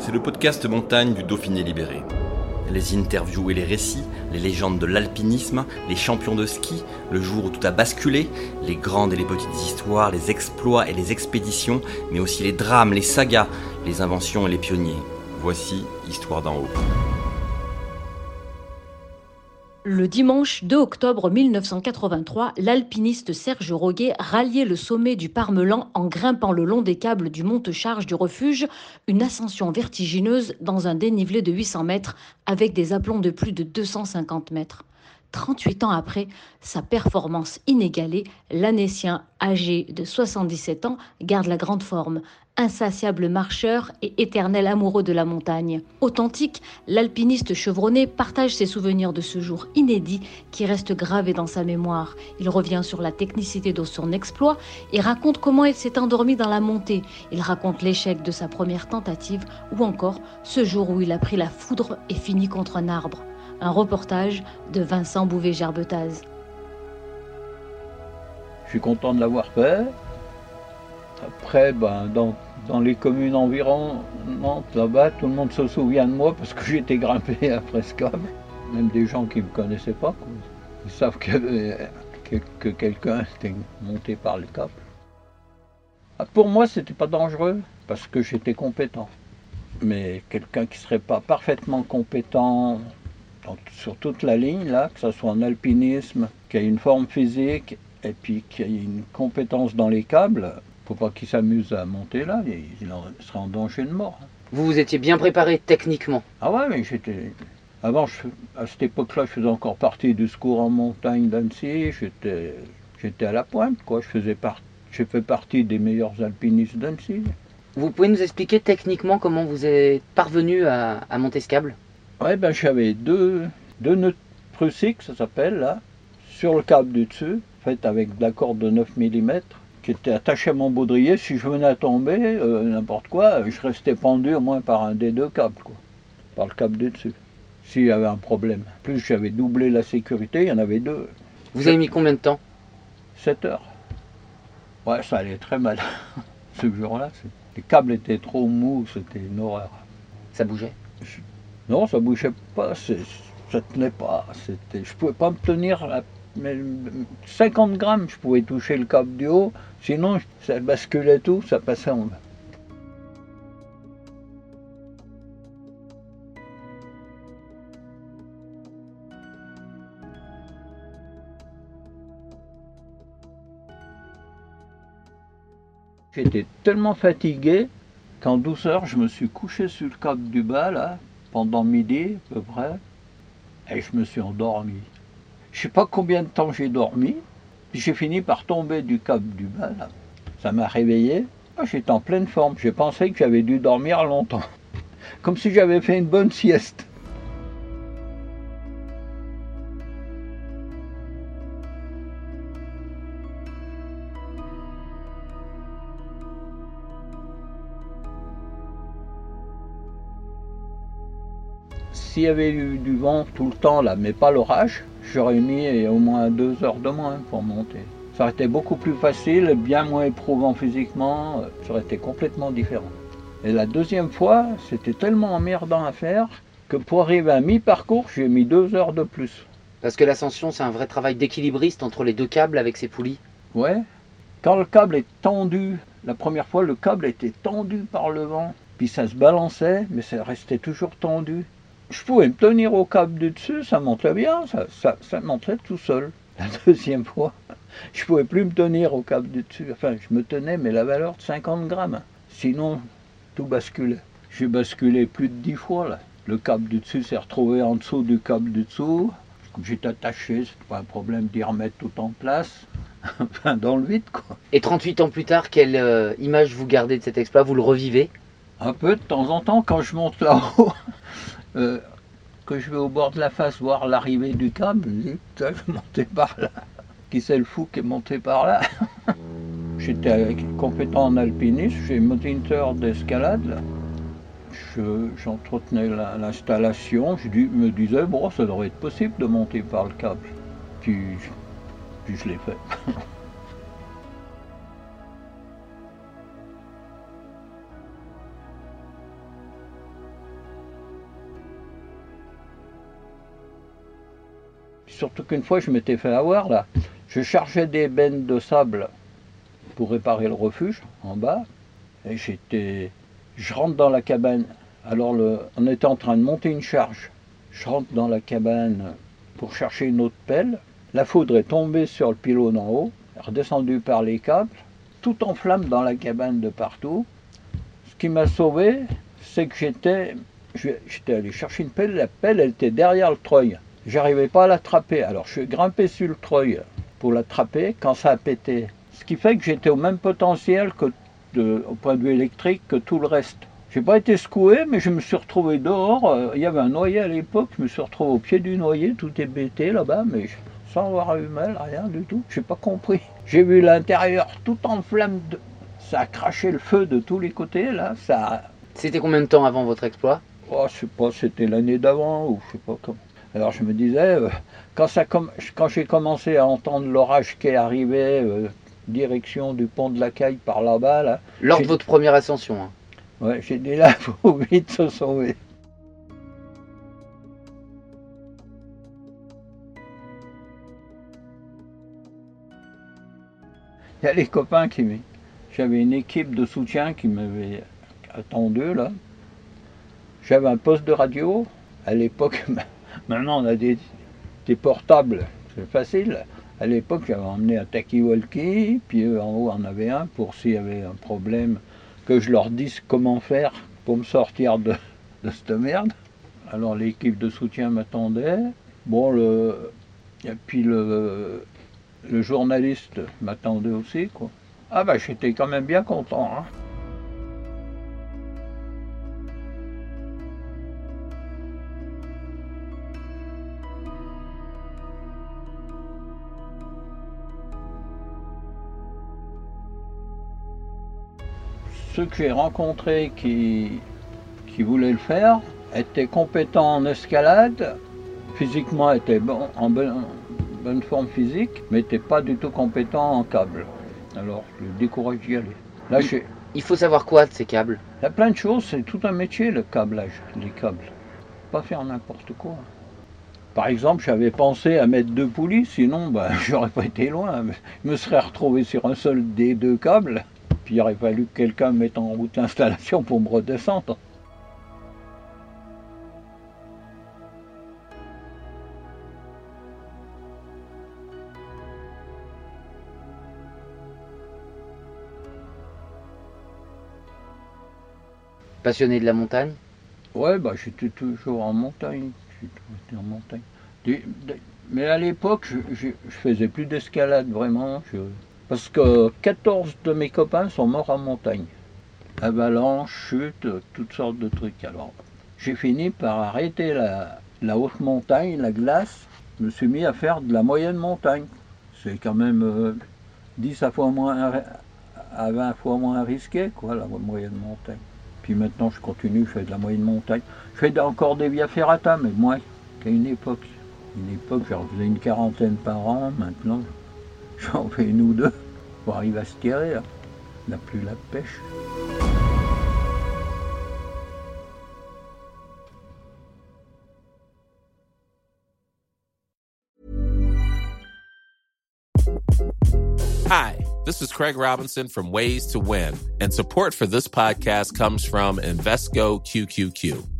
C'est le podcast montagne du Dauphiné libéré. Les interviews et les récits, les légendes de l'alpinisme, les champions de ski, le jour où tout a basculé, les grandes et les petites histoires, les exploits et les expéditions, mais aussi les drames, les sagas, les inventions et les pionniers. Voici Histoire d'en haut. Le dimanche 2 octobre 1983, l'alpiniste Serge Roguet ralliait le sommet du Parmelan en grimpant le long des câbles du monte-charge du refuge, une ascension vertigineuse dans un dénivelé de 800 mètres avec des aplombs de plus de 250 mètres. 38 ans après sa performance inégalée, l'Annécien, âgé de 77 ans, garde la grande forme, insatiable marcheur et éternel amoureux de la montagne. Authentique, l'alpiniste chevronné partage ses souvenirs de ce jour inédit qui reste gravé dans sa mémoire. Il revient sur la technicité de son exploit et raconte comment il s'est endormi dans la montée. Il raconte l'échec de sa première tentative ou encore ce jour où il a pris la foudre et fini contre un arbre. Un reportage de Vincent Bouvet-Gerbetaz. Je suis content de l'avoir fait. Après, ben, dans, les communes environnantes, là-bas, tout le monde se souvient de moi parce que j'étais grimpé à Frescable. Même des gens qui ne me connaissaient pas. Ils savent que, que, que quelqu'un était monté par le cap. Ah, Pour moi, c'était pas dangereux parce que j'étais compétent. Mais quelqu'un qui serait pas parfaitement compétent sur toute la ligne, là, que ce soit en alpinisme, qui a une forme physique et puis qui a une compétence dans les câbles, faut pas qu'il s'amuse à monter là, il il en- danger de mort. Vous vous étiez bien préparé techniquement. Ah ouais, mais j'étais. Avant, je- à cette époque-là, je faisais encore partie du secours en montagne d'Annecy. J'étais, j'étais à la pointe, quoi. Je faisais par... J'ai fait partie des meilleurs alpinistes d'Annecy. Vous pouvez nous expliquer techniquement comment vous êtes parvenu à, à monter ce câble? Ouais, ben j'avais deux, deux nœuds prussiques, ça s'appelle, là, sur le câble du dessus, fait avec de la corde de 9 mm, qui était attachée à mon baudrier. Si je venais à tomber, euh, n'importe quoi, je restais pendu au moins par un des deux câbles, quoi. Par le câble du dessus. S'il y avait un problème. En plus, j'avais doublé la sécurité, il y en avait deux. Vous avez mis combien de temps? 7 heures. Ouais, ça allait très mal. Ce jour-là, les câbles étaient trop mous, c'était une horreur. Ça bougeait? Non, ça bougeait pas, ça tenait pas. C'était, je pouvais pas me tenir à mais 50 grammes, je pouvais toucher le câble du haut, sinon ça basculait tout, ça passait en bas. J'étais tellement fatigué qu'en 12 heures, je me suis couché sur le câble du bas, là, pendant midi à peu près, et je me suis endormi. Je sais pas combien de temps j'ai dormi, j'ai fini par tomber du câble du bas. Ça m'a réveillé. Ah, J'étais en pleine forme, j'ai pensé que j'avais dû dormir longtemps. Comme si j'avais fait une bonne sieste. S'il y avait eu du vent tout le temps là, mais pas l'orage, j'aurais mis au moins deux heures de moins pour monter. Ça aurait été beaucoup plus facile, bien moins éprouvant physiquement, euh, ça aurait été complètement différent. Et la deuxième fois, c'était tellement emmerdant à faire que pour arriver à mi-parcours, j'ai mis deux heures de plus. Parce que l'ascension, c'est un vrai travail d'équilibriste entre les deux câbles avec ses poulies. Ouais. Quand le câble est tendu, la première fois, le câble était tendu par le vent, puis ça se balançait, mais ça restait toujours tendu. Je pouvais me tenir au câble du dessus, ça montait bien, ça, ça, ça montait tout seul. La deuxième fois, je pouvais plus me tenir au câble du dessus. Enfin, je me tenais, mais la valeur de 50 grammes. Sinon, tout basculait. J'ai basculé plus de 10 fois là. Le câble du dessus s'est retrouvé en dessous du câble du dessous. J'étais attaché, c'est pas un problème d'y remettre tout en place. enfin, dans le vide, quoi. Et 38 ans plus tard, quelle euh, image vous gardez de cet exploit? Vous le revivez? Un peu de temps en temps, quand je monte là-haut, euh, que je vais au bord de la face voir l'arrivée du câble, je dis, vais monter par là. Qui c'est le fou qui est monté par là? J'étais compétent en alpinisme, j'ai moniteur d'escalade. là. Je- J'entretenais la- l'installation, je me disais, bon, ça devrait être possible de monter par le câble. Puis je l'ai fait. Surtout qu'une fois, je m'étais fait avoir là. Je chargeais des bennes de sable pour réparer le refuge en bas. Et j'étais. Je rentre dans la cabane. Alors, on était en train de monter une charge. Je rentre dans la cabane pour chercher une autre pelle. La foudre est tombée sur le pylône en haut, redescendue par les câbles, tout en flammes dans la cabane de partout. Ce qui m'a sauvé, c'est que j'étais. J'étais allé chercher une pelle. La pelle, elle était derrière le treuil. J'arrivais pas à l'attraper. Alors, je suis grimpé sur le treuil pour l'attraper quand ça a pété. Ce qui fait que j'étais au même potentiel que de- au point de vue électrique que tout le reste. J'ai pas été secoué, mais je me suis retrouvé dehors. Euh, Il y avait un noyer à l'époque. Je me suis retrouvé au pied du noyer, tout est bêté là-bas, mais je- sans avoir eu mal, rien du tout. J'ai pas compris. J'ai vu l'intérieur tout en flammes. De... Ça a craché le feu de tous les côtés là. Ça, C'était combien de temps avant votre exploit? Oh, je sais pas, c'était l'année d'avant ou je sais pas comment. Alors je me disais, euh, quand, ça comm- quand j'ai commencé à entendre l'orage qui arrivait, euh, direction du pont de la Caille par là-bas, là, Lors de votre première ascension. hein. ouais, j'ai dit là, faut vite se sauver. Il y a les copains qui J'avais une équipe de soutien qui m'avait attendu là. J'avais un poste de radio. À l'époque, maintenant on a des, des portables, c'est facile. À l'époque, j'avais emmené un talkie-walkie, puis eux, en haut on avait un pour s'il y avait un problème, que je leur dise comment faire pour me sortir de, de cette merde. Alors l'équipe de soutien m'attendait. Bon, le, et puis le, le journaliste m'attendait aussi, quoi. Ah bah j'étais quand même bien content. Hein. Ceux que j'ai rencontrés qui, qui voulaient le faire étaient compétents en escalade, physiquement étaient bon, en bonne, bonne forme physique, mais n'étaient pas du tout compétents en câble. Alors je les décourage d'y aller. Là, Il faut savoir quoi de ces câbles? Il y a plein de choses, c'est tout un métier le câblage, les câbles. Pas faire n'importe quoi. Par exemple, j'avais pensé à mettre deux poulies, sinon ben, j'aurais pas été loin. Je me serais retrouvé sur un seul des deux câbles, puis il aurait fallu que quelqu'un mette en route l'installation pour me redescendre. Passionné de la montagne? Ouais, bah j'étais toujours en montagne. En mais à l'époque, je, je, je faisais plus d'escalade vraiment. je- parce que 14 de mes copains sont morts en montagne. Avalanche, chute, toutes sortes de trucs. Alors, j'ai fini par arrêter la, haute montagne, la glace. Je me suis mis à faire de la moyenne montagne. C'est quand même euh, 10 à, fois moins, à 20 fois moins risqué, quoi, la moyenne montagne. Puis maintenant, je continue, je fais de la moyenne montagne. Je fais encore des via ferrata, mais moins qu'à une époque. Une époque, j'en faisais une quarantaine par an. Maintenant, j'en fais deux à se tirer. On n'a plus la pêche. Hi, this is Craig Robinson from Ways to Win, and support for this podcast comes from Invesco QQQ.